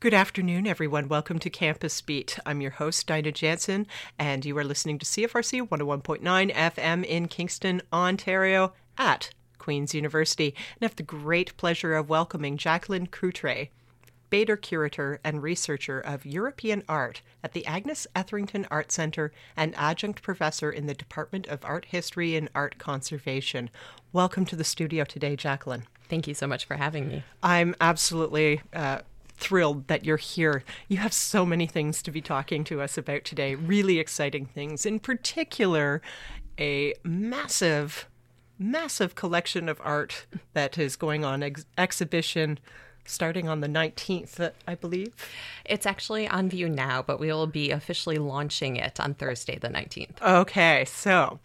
Good afternoon, everyone. Welcome to Campus Beat. I'm your host, Dinah Jansen, and you are listening to CFRC 101.9 FM in Kingston, Ontario, at Queen's University. And I have the great pleasure of welcoming Jacqueline Coutre, Bader Curator and Researcher of European Art at the Agnes Etherington Art Centre and Adjunct Professor in the Department of Art History and Art Conservation. Welcome to the studio today, Jacqueline. Thank you so much for having me. I'm absolutely uh, thrilled that you're here. You have so many things to be talking to us about today, really exciting things. In particular, a massive, massive collection of art that is going on ex- exhibition starting on the 19th, I believe. It's actually on view now, but we will be officially launching it on Thursday, the 19th. Okay, so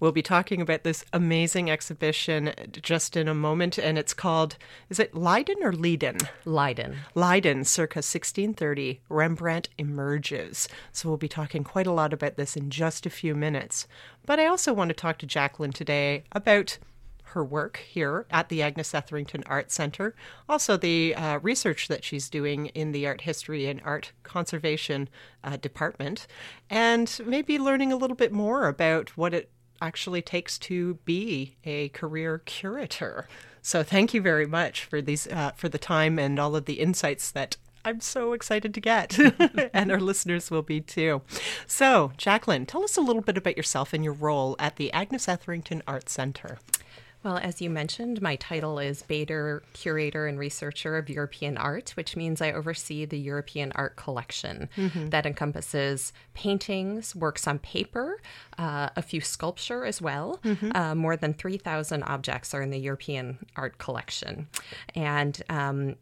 we'll be talking about this amazing exhibition just in a moment, and it's called, is it Leiden or Leiden? Leiden. Leiden, circa 1630, Rembrandt Emerges. So we'll be talking quite a lot about this in just a few minutes. But I also want to talk to Jacqueline today about her work here at the Agnes Etherington Art Center, also the uh, research that she's doing in the art history and art conservation uh, department, and maybe learning a little bit more about what it actually takes to be a career curator. So thank you very much for these uh, for the time and all of the insights that I'm so excited to get, and our listeners will be too. So, Jacqueline, tell us a little bit about yourself and your role at the Agnes Etherington Art Center. Well, as you mentioned, my title is Bader Curator and Researcher of European Art, which means I oversee the European art collection mm-hmm. that encompasses paintings, works on paper, uh, a few sculpture as well. Mm-hmm. Uh, more than 3,000 objects are in the European art collection. And um,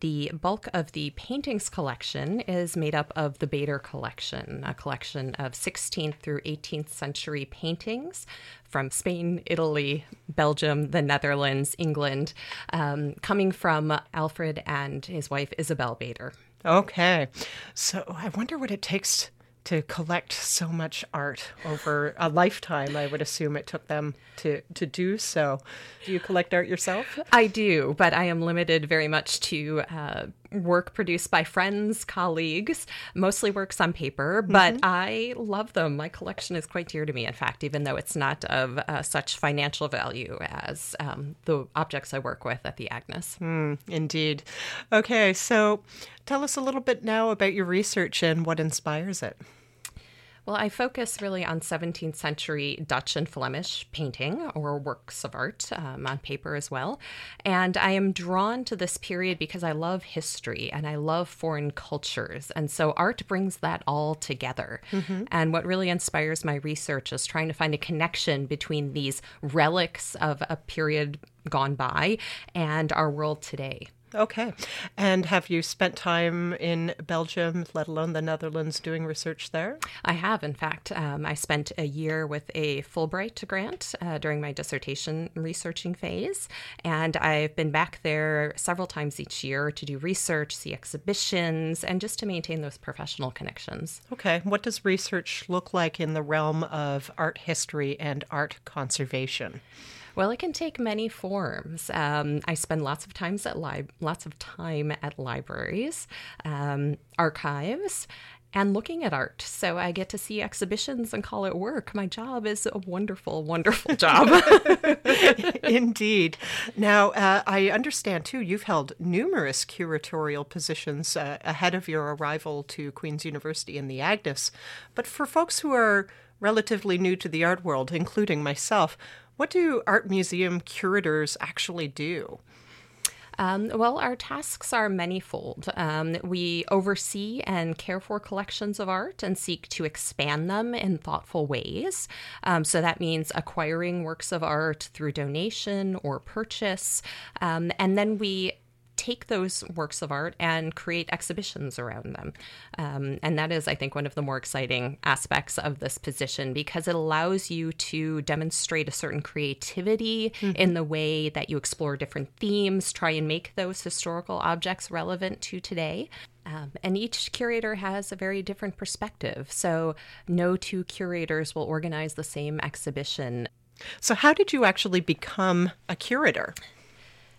the bulk of the paintings collection is made up of the Bader collection, a collection of 16th through 18th century paintings from Spain, Italy, Belgium, the Netherlands, England, um, coming from Alfred and his wife Isabel Bader. Okay. So I wonder what it takes to collect so much art over a lifetime. I would assume it took them to to do so. Do you collect art yourself? I do, but I am limited very much to uh, work produced by friends, colleagues, mostly works on paper, but mm-hmm. I love them. My collection is quite dear to me, in fact, even though it's not of uh, such financial value as um, the objects I work with at the Agnes. Mm, indeed. Okay, so tell us a little bit now about your research and what inspires it. Well, I focus really on 17th century Dutch and Flemish painting or works of art um, on paper as well. And I am drawn to this period because I love history and I love foreign cultures. And so art brings that all together. Mm-hmm. And what really inspires my research is trying to find a connection between these relics of a period gone by and our world today. Okay. And have you spent time in Belgium, let alone the Netherlands, doing research there? I have, in fact. Um, I spent a year with a Fulbright grant uh, during my dissertation researching phase. And I've been back there several times each year to do research, see exhibitions, and just to maintain those professional connections. Okay. What does research look like in the realm of art history and art conservation? Well, it can take many forms. Um, I spend lots of times at li- lots of time at libraries, um, archives, and looking at art. So I get to see exhibitions and call it work. My job is a wonderful, wonderful job. Indeed. Now, uh, I understand too, you've held numerous curatorial positions uh, ahead of your arrival to Queen's University in the Agnes. But for folks who are relatively new to the art world, including myself, what do art museum curators actually do? Um, well, our tasks are manyfold. Um, we oversee and care for collections of art and seek to expand them in thoughtful ways. Um, so that means acquiring works of art through donation or purchase. Um, and then we take those works of art and create exhibitions around them. Um, and that is, I think, one of the more exciting aspects of this position because it allows you to demonstrate a certain creativity mm-hmm. in the way that you explore different themes, try and make those historical objects relevant to today. Um, and each curator has a very different perspective. So, no two curators will organize the same exhibition. So, how did you actually become a curator?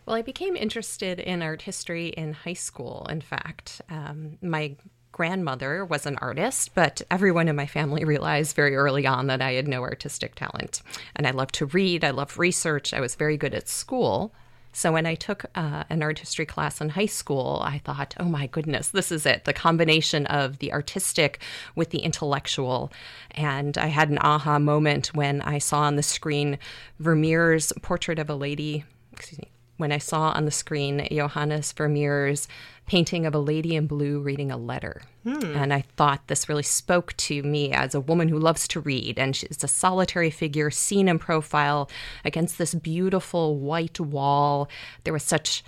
Well, I became interested in art history in high school, in fact. Um, my grandmother was an artist, but everyone in my family realized very early on that I had no artistic talent. And I loved to read, I loved research, I was very good at school. So when I took uh, an art history class in high school, I thought, oh my goodness, this is it the combination of the artistic with the intellectual. And I had an aha moment when I saw on the screen Vermeer's portrait of a lady, excuse me, when I saw on the screen Johannes Vermeer's painting of a lady in blue reading a letter. Hmm. And I thought this really spoke to me as a woman who loves to read. And she's a solitary figure seen in profile against this beautiful white wall. There was such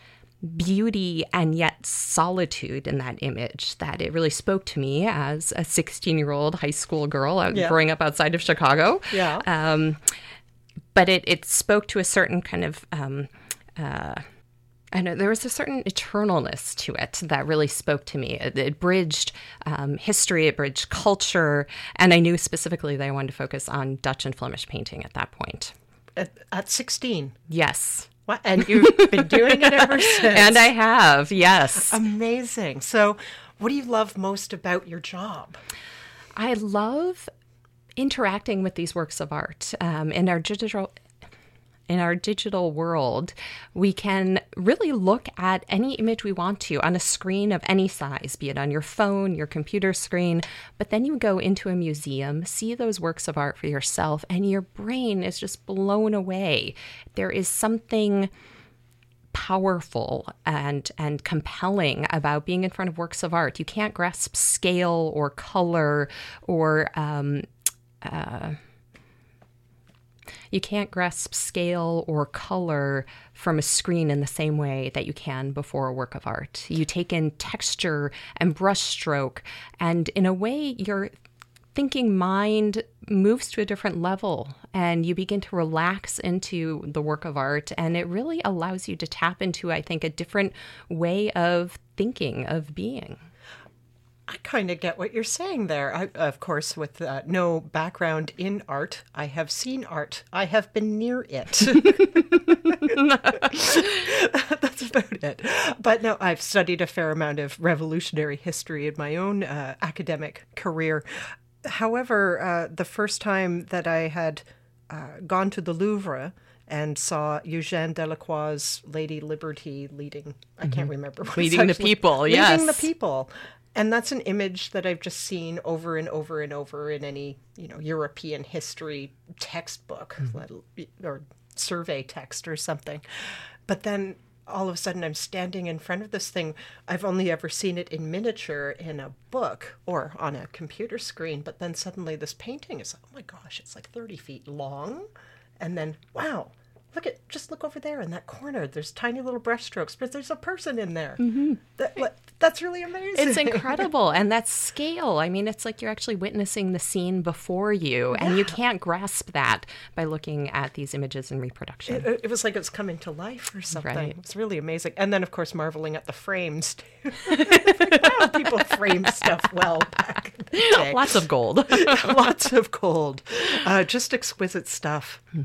beauty and yet solitude in that image that it really spoke to me as a 16 year old high school girl yeah. growing up outside of Chicago. Yeah. Um, but it, it spoke to a certain kind of. Um, uh, I know there was a certain eternalness to it that really spoke to me. It, it bridged um, history, it bridged culture, and I knew specifically that I wanted to focus on Dutch and Flemish painting at that point. At, at 16? Yes. What? And you've been doing it ever since? and I have, yes. Amazing. So, what do you love most about your job? I love interacting with these works of art. Um, in our digital in our digital world, we can really look at any image we want to on a screen of any size, be it on your phone, your computer screen. But then you go into a museum, see those works of art for yourself, and your brain is just blown away. There is something powerful and and compelling about being in front of works of art. You can't grasp scale or color or um, uh, you can't grasp scale or color from a screen in the same way that you can before a work of art. You take in texture and brushstroke, and in a way, your thinking mind moves to a different level and you begin to relax into the work of art and it really allows you to tap into i think a different way of thinking of being I kind of get what you're saying there. I, of course, with uh, no background in art, I have seen art. I have been near it. That's about it. But no, I've studied a fair amount of revolutionary history in my own uh, academic career. However, uh, the first time that I had uh, gone to the Louvre, and saw Eugène Delacroix's Lady Liberty leading. I can't mm-hmm. remember. Leading the people, yes. Leading the people and that's an image that I've just seen over and over and over in any you know European history textbook mm-hmm. or survey text or something. But then all of a sudden I'm standing in front of this thing. I've only ever seen it in miniature in a book or on a computer screen. But then suddenly this painting is oh my gosh, it's like 30 feet long. And then wow, look at just look over there in that corner there's tiny little brushstrokes but there's a person in there mm-hmm. that, that's really amazing it's incredible and that scale i mean it's like you're actually witnessing the scene before you yeah. and you can't grasp that by looking at these images in reproduction it, it was like it's coming to life or something right. it's really amazing and then of course marveling at the frames too wow, people frame stuff well back in the day. lots of gold lots of gold uh, just exquisite stuff hmm.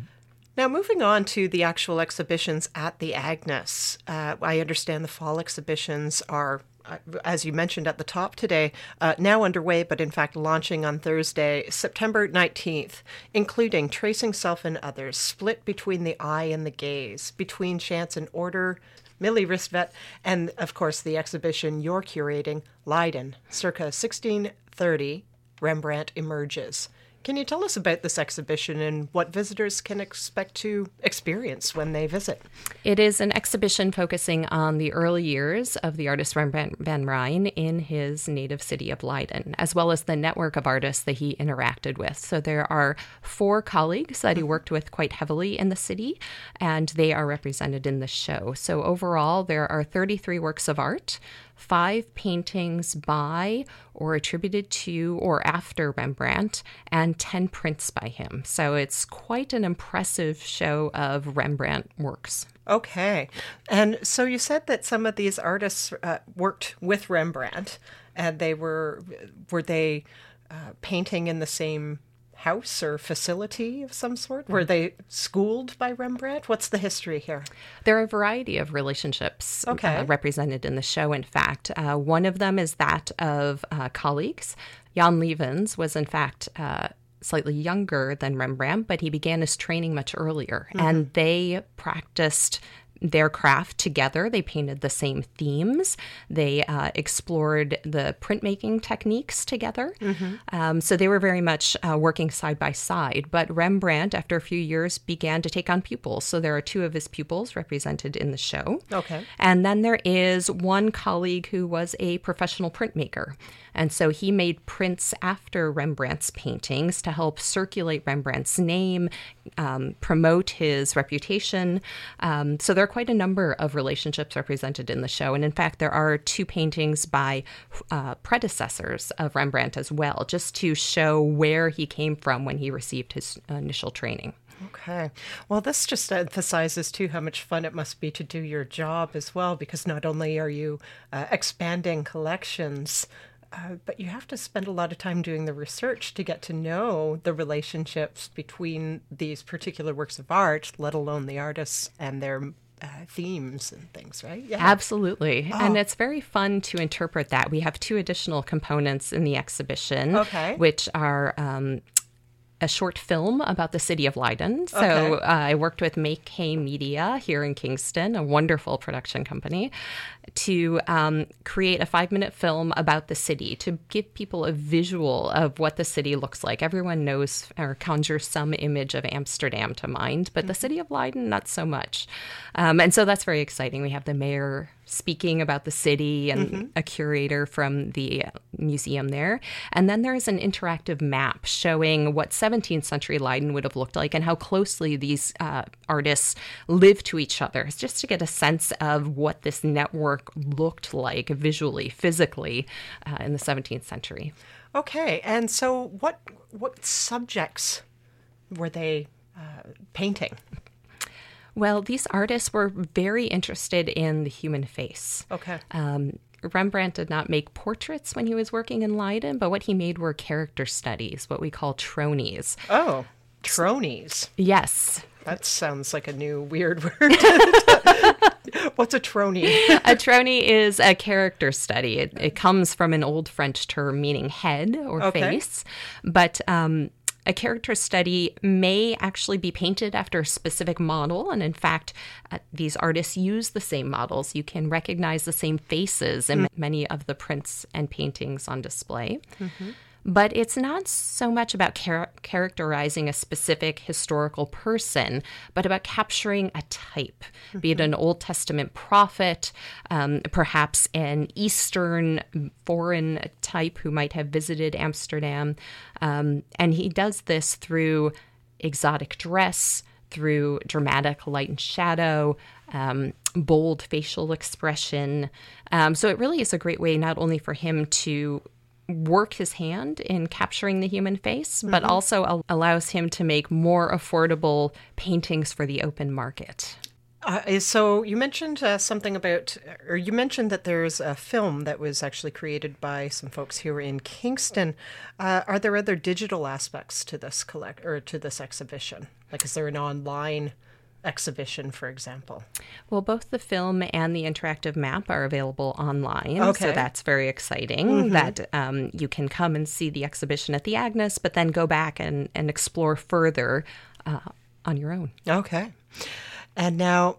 Now, moving on to the actual exhibitions at the Agnes, uh, I understand the fall exhibitions are, uh, as you mentioned at the top today, uh, now underway, but in fact launching on Thursday, September 19th, including Tracing Self and Others, Split Between the Eye and the Gaze, Between Chance and Order, Millie Ristvedt, and of course the exhibition you're curating, Leiden, circa 1630, Rembrandt Emerges. Can you tell us about this exhibition and what visitors can expect to experience when they visit? It is an exhibition focusing on the early years of the artist Rembrandt van Rijn in his native city of Leiden, as well as the network of artists that he interacted with. So there are four colleagues that he mm-hmm. worked with quite heavily in the city, and they are represented in the show. So overall, there are 33 works of art five paintings by or attributed to or after Rembrandt, and 10 prints by him. So it's quite an impressive show of Rembrandt works. Okay. And so you said that some of these artists uh, worked with Rembrandt and they were were they uh, painting in the same house or facility of some sort? Were they schooled by Rembrandt? What's the history here? There are a variety of relationships uh, okay. uh, represented in the show, in fact. Uh, one of them is that of uh, colleagues. Jan Lievens was, in fact, uh, slightly younger than Rembrandt, but he began his training much earlier. Mm-hmm. And they practiced their craft together. They painted the same themes. They uh, explored the printmaking techniques together. Mm-hmm. Um, so they were very much uh, working side by side. But Rembrandt, after a few years, began to take on pupils. So there are two of his pupils represented in the show. Okay. And then there is one colleague who was a professional printmaker. And so he made prints after Rembrandt's paintings to help circulate Rembrandt's name, um, promote his reputation. Um, so there are quite a number of relationships represented in the show. And in fact, there are two paintings by uh, predecessors of Rembrandt as well, just to show where he came from when he received his initial training. Okay. Well, this just emphasizes too how much fun it must be to do your job as well, because not only are you uh, expanding collections, uh, but you have to spend a lot of time doing the research to get to know the relationships between these particular works of art, let alone the artists and their uh, themes and things, right? Yeah. Absolutely. Oh. And it's very fun to interpret that. We have two additional components in the exhibition, okay. which are um, a short film about the city of Leiden. So okay. uh, I worked with Make Hay Media here in Kingston, a wonderful production company, to um, create a five minute film about the city to give people a visual of what the city looks like. Everyone knows or conjures some image of Amsterdam to mind, but mm-hmm. the city of Leiden, not so much. Um, and so that's very exciting. We have the mayor speaking about the city and mm-hmm. a curator from the museum there. And then there's an interactive map showing what 17th century Leiden would have looked like and how closely these uh, artists lived to each other, just to get a sense of what this network looked like visually, physically uh, in the 17th century. Okay, and so what what subjects were they uh, painting? Well, these artists were very interested in the human face. Okay. Um, Rembrandt did not make portraits when he was working in Leiden, but what he made were character studies, what we call tronies. Oh, tronies. Yes. That sounds like a new weird word. What's a trony? a trony is a character study. It, it, comes from an old French term meaning head or okay. face. But um, a character study may actually be painted after a specific model. And in fact, uh, these artists use the same models. You can recognize the same faces in mm-hmm. many of the prints and paintings on display. Mm-hmm. But it's not so much about char- characterizing a specific historical person, but about capturing a type, mm-hmm. be it an Old Testament prophet, um, perhaps an Eastern foreign type who might have visited Amsterdam. Um, and he does this through exotic dress, through dramatic light and shadow, um, bold facial expression. Um, so it really is a great way not only for him to work his hand in capturing the human face, mm-hmm. but also al- allows him to make more affordable paintings for the open market. Uh, so you mentioned uh, something about, or you mentioned that there's a film that was actually created by some folks here in Kingston. Uh, are there other digital aspects to this collect or to this exhibition? Like, is there an online exhibition, for example? Well, both the film and the interactive map are available online. Okay. So that's very exciting mm-hmm. that um, you can come and see the exhibition at the Agnes, but then go back and, and explore further uh, on your own. Okay. And now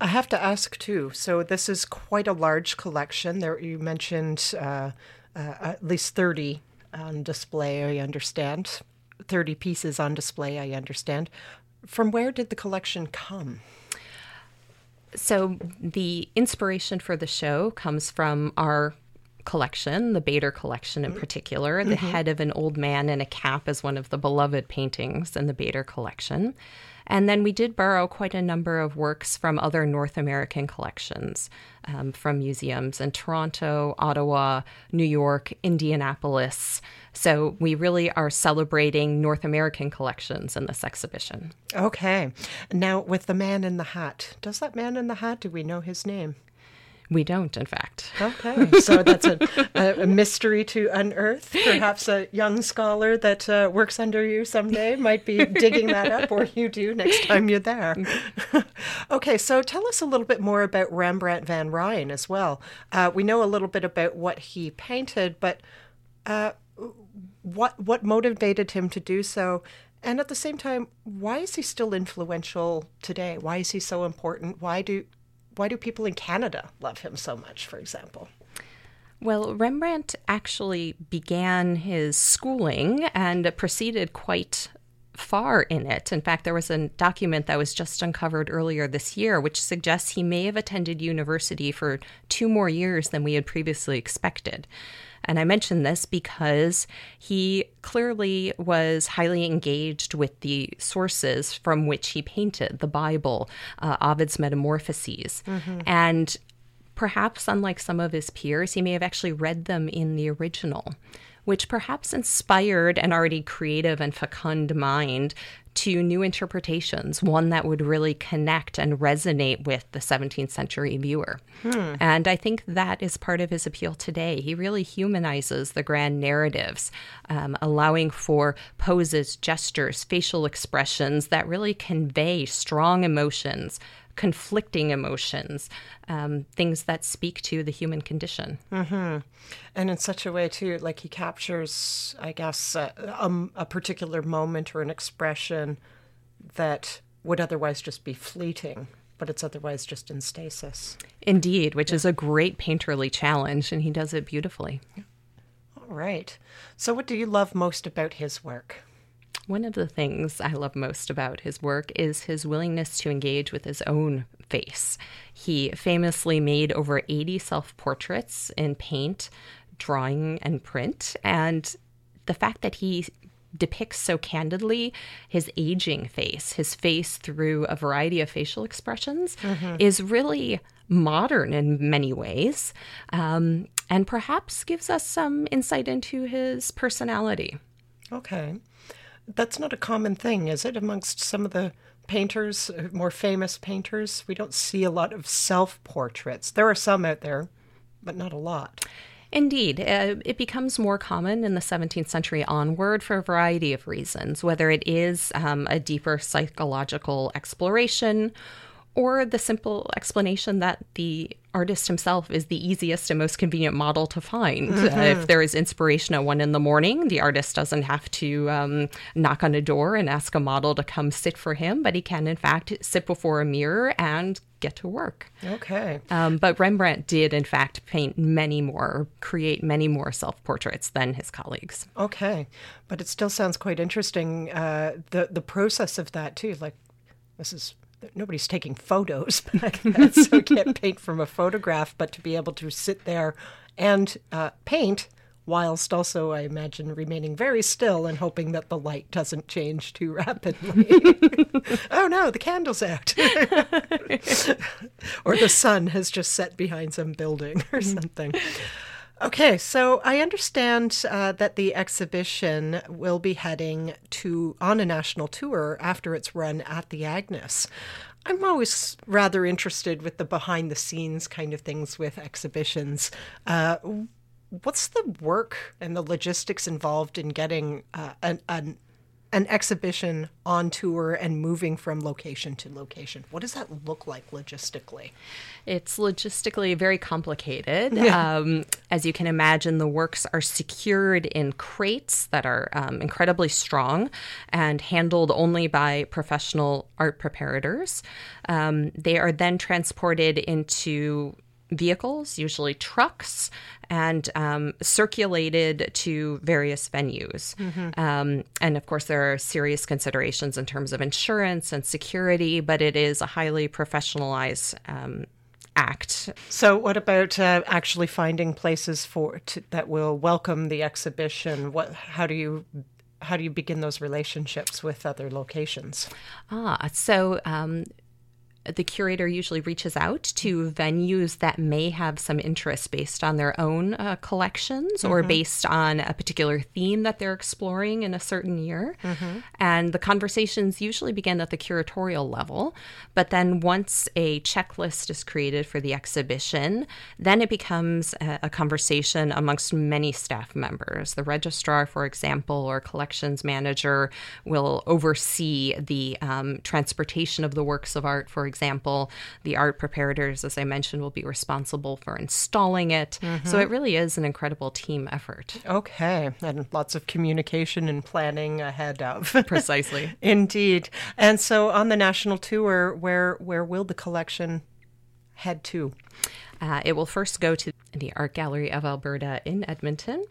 I have to ask too. So this is quite a large collection. There, you mentioned uh, uh, at least thirty on display, I understand. 30 pieces on display, I understand. From where did the collection come? So, the inspiration for the show comes from our collection, the Bader collection in mm-hmm. particular. The mm-hmm. head of an old man in a cap is one of the beloved paintings in the Bader collection. And then we did borrow quite a number of works from other North American collections, um, from museums in Toronto, Ottawa, New York, Indianapolis. So we really are celebrating North American collections in this exhibition. Okay. Now, with the man in the hat, does that man in the hat, do we know his name? We don't, in fact. Okay, so that's a, a, mystery to unearth. Perhaps a young scholar that uh, works under you someday might be digging that up, or you do next time you're there. okay, so tell us a little bit more about Rembrandt van Rijn as well. Uh, we know a little bit about what he painted, but uh, what what motivated him to do so? And at the same time, why is he still influential today? Why is he so important? Why do why do people in Canada love him so much, for example? Well, Rembrandt actually began his schooling and proceeded quite far in it. In fact, there was a document that was just uncovered earlier this year, which suggests he may have attended university for two more years than we had previously expected. And I mention this because he clearly was highly engaged with the sources from which he painted the Bible, uh, Ovid's Metamorphoses. Mm-hmm. And perhaps, unlike some of his peers, he may have actually read them in the original which perhaps inspired an already creative and fecund mind to new interpretations, one that would really connect and resonate with the 17th century viewer. Hmm. And I think that is part of his appeal today. He really humanizes the grand narratives, um, allowing for poses, gestures, facial expressions that really convey strong emotions, conflicting emotions, um, things that speak to the human condition. Mm-hmm. And in such a way, too, like he captures, I guess, uh, um, a particular moment or an expression that would otherwise just be fleeting. But it's otherwise just in stasis. Indeed, which yeah. is a great painterly challenge, and he does it beautifully. All right. So, what do you love most about his work? One of the things I love most about his work is his willingness to engage with his own face. He famously made over 80 self portraits in paint, drawing, and print. And the fact that he depicts so candidly his aging face, his face through a variety of facial expressions, mm-hmm. is really modern in many ways, um, and perhaps gives us some insight into his personality. Okay that's not a common thing, is it, amongst some of the painters, more famous painters? We don't see a lot of self portraits. There are some out there, but not a lot. Indeed, uh, it becomes more common in the 17th century onward for a variety of reasons, whether it is um, a deeper psychological exploration or the simple explanation that the artist himself is the easiest and most convenient model to find. Mm-hmm. Uh, if there is inspiration at one in the morning, the artist doesn't have to um, knock on a door and ask a model to come sit for him, but he can, in fact, sit before a mirror and get to work. Okay. Um, but Rembrandt did, in fact, paint many more, create many more self portraits than his colleagues. Okay. But it still sounds quite interesting, uh, the, the process of that, too. Like, this is nobody's taking photos back then, so you can't paint from a photograph, but to be able to sit there and uh, paint whilst also, I imagine, remaining very still and hoping that the light doesn't change too rapidly. oh no, the candle's out. or the sun has just set behind some building or mm-hmm. something. Okay, so I understand uh, that the exhibition will be heading to on a national tour after its run at the Agnes. I'm always rather interested with the behind the scenes kind of things with exhibitions. Uh, what's the work and the logistics involved in getting uh, an, an an exhibition on tour and moving from location to location. What does that look like logistically? It's logistically very complicated. Yeah. Um, as you can imagine, the works are secured in crates that are um, incredibly strong and handled only by professional art preparators. Um, they are then transported into vehicles, usually trucks, and um, circulated to various venues. Um, and of course, there are serious considerations in terms of insurance and security, but it is a highly professionalized um, act. So, what about uh, actually finding places for to, that will welcome the exhibition? What? How do you? How do you begin those relationships with other locations? Ah, so um, the curator usually reaches out to venues that may have some interest based on their own uh, collections or based on a particular theme that they're exploring in a certain year. And the conversations usually begin at the curatorial level. But then once a checklist is created for the exhibition, then it becomes a, a conversation amongst many staff members. The registrar, for example, or collections manager will oversee the um, transportation of the works of art, for example. The art preparators, as I mentioned, will be responsible for installing it. So mm-hmm. it really is an incredible team effort. Okay, and lots of communication and planning ahead of. Precisely. Indeed. And so, on the national tour, where where will the collection head to? Uh, it will first go to the Art Gallery of Alberta in Edmonton.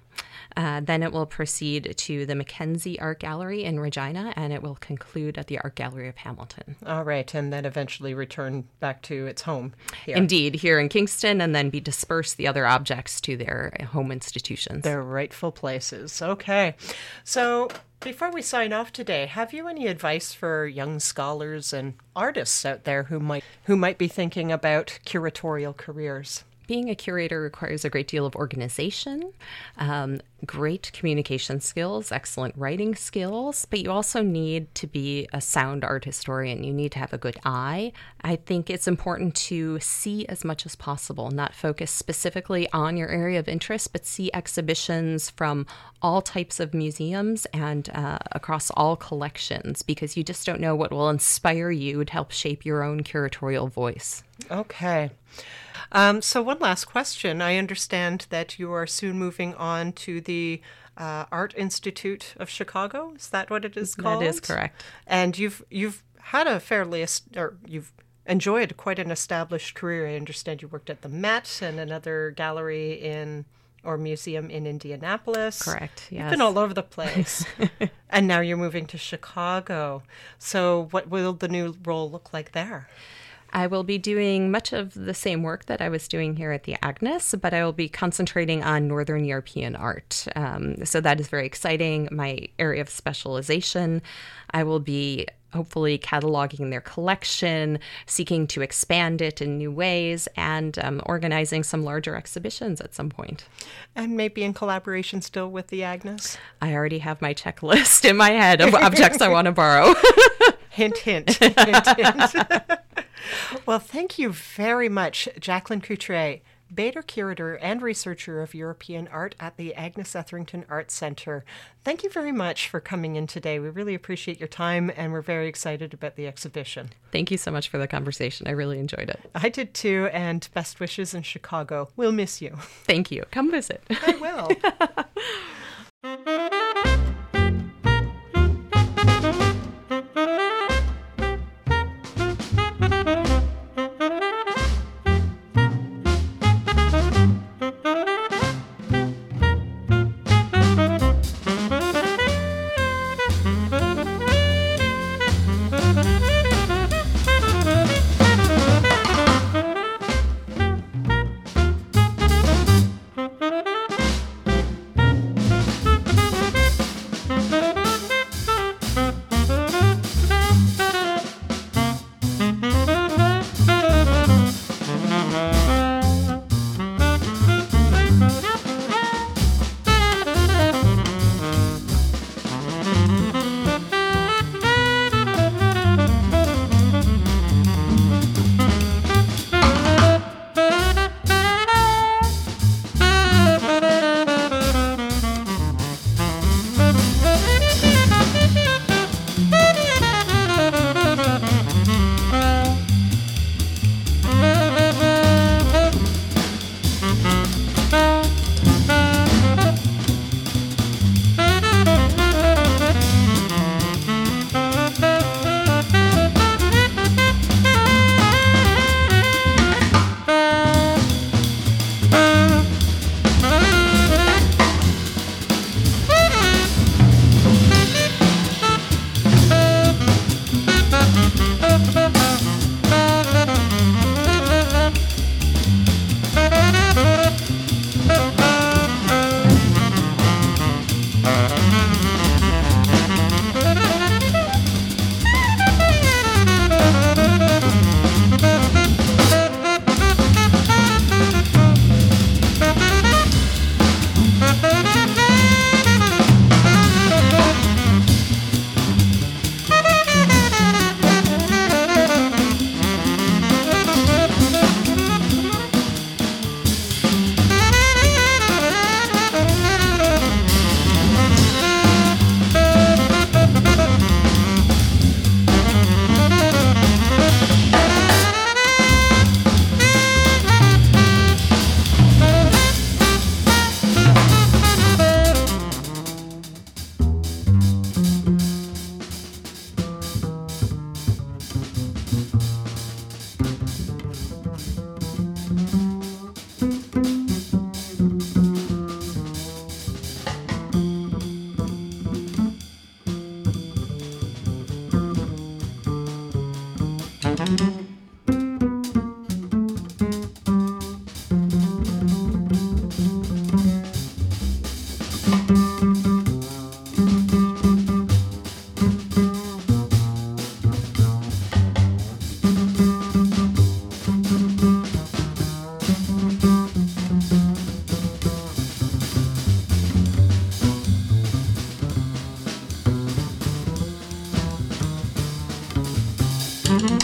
Uh, then it will proceed to the Mackenzie Art Gallery in Regina, and it will conclude at the Art Gallery of Hamilton. All right, and then eventually return back to its home here. Indeed, here in Kingston, and then be dispersed the other objects to their home institutions. Their rightful places. Okay. So before we sign off today, have you any advice for young scholars and artists out there who might who might be thinking about curatorial careers? Being a curator requires a great deal of organization, um, great communication skills, excellent writing skills, but you also need to be a sound art historian. You need to have a good eye. I think it's important to see as much as possible, not focus specifically on your area of interest, but see exhibitions from all types of museums and uh, across all collections because you just don't know what will inspire you to help shape your own curatorial voice. Okay. Um, so, one last question. I understand that you are soon moving on to the uh, Art Institute of Chicago. Is that what it is called? That is correct. And you've you've had a fairly or you've enjoyed quite an established career. I understand you worked at the Met and another gallery in or museum in Indianapolis. Correct. Yes. You've been all over the place. and now you're moving to Chicago. So, what will the new role look like there? I will be doing much of the same work that I was doing here at the Agnes, but I will be concentrating on Northern European art. Um, so that is very exciting. My area of specialization. I will be hopefully cataloging their collection, seeking to expand it in new ways, and um, organizing some larger exhibitions at some point. And maybe in collaboration still with the Agnes? I already have my checklist in my head of objects I want to borrow. Hint, hint. hint, hint. well, thank you very much, Jacqueline Coutre, Bader curator and researcher of European art at the Agnes Etherington Art Center. Thank you very much for coming in today. We really appreciate your time and we're very excited about the exhibition. Thank you so much for the conversation. I really enjoyed it. I did too, and best wishes in Chicago. We'll miss you. Thank you. Come visit. I will. Mm-hmm.